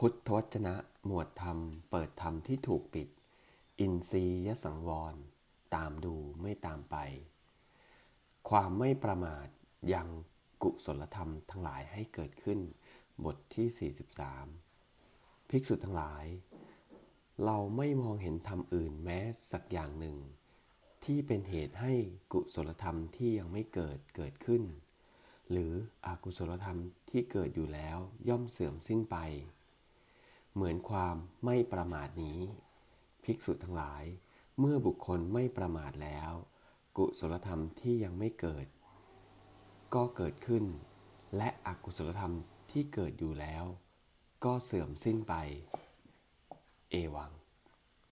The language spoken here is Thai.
พุทธวจนะหมวดธรรม เปิดธรรมที่ถูกปิด อินทรียสังวร ตามดูไม่ตามไป ความไม่ประมาทยังกุศลธรรมทั้งหลายให้เกิดขึ้น บทที่ 43 ภิกษุทั้งหลาย เราไม่มองเห็นธรรมอื่นแม้สักอย่างหนึ่ง ที่เป็นเหตุให้กุศลธรรมที่ยังไม่เกิดเกิดขึ้น หรืออกุศลธรรมที่เกิดอยู่แล้วย่อมเสื่อมสิ้นไป เหมือนความไม่ประมาทนี้ ภิกษุทั้งหลาย เมื่อบุคคลไม่ประมาทแล้ว กุศลธรรมที่ยังไม่เกิด ก็เกิดขึ้น และอกุศลธรรมที่เกิดอยู่แล้ว ก็เสื่อมสิ้นไป เอวัง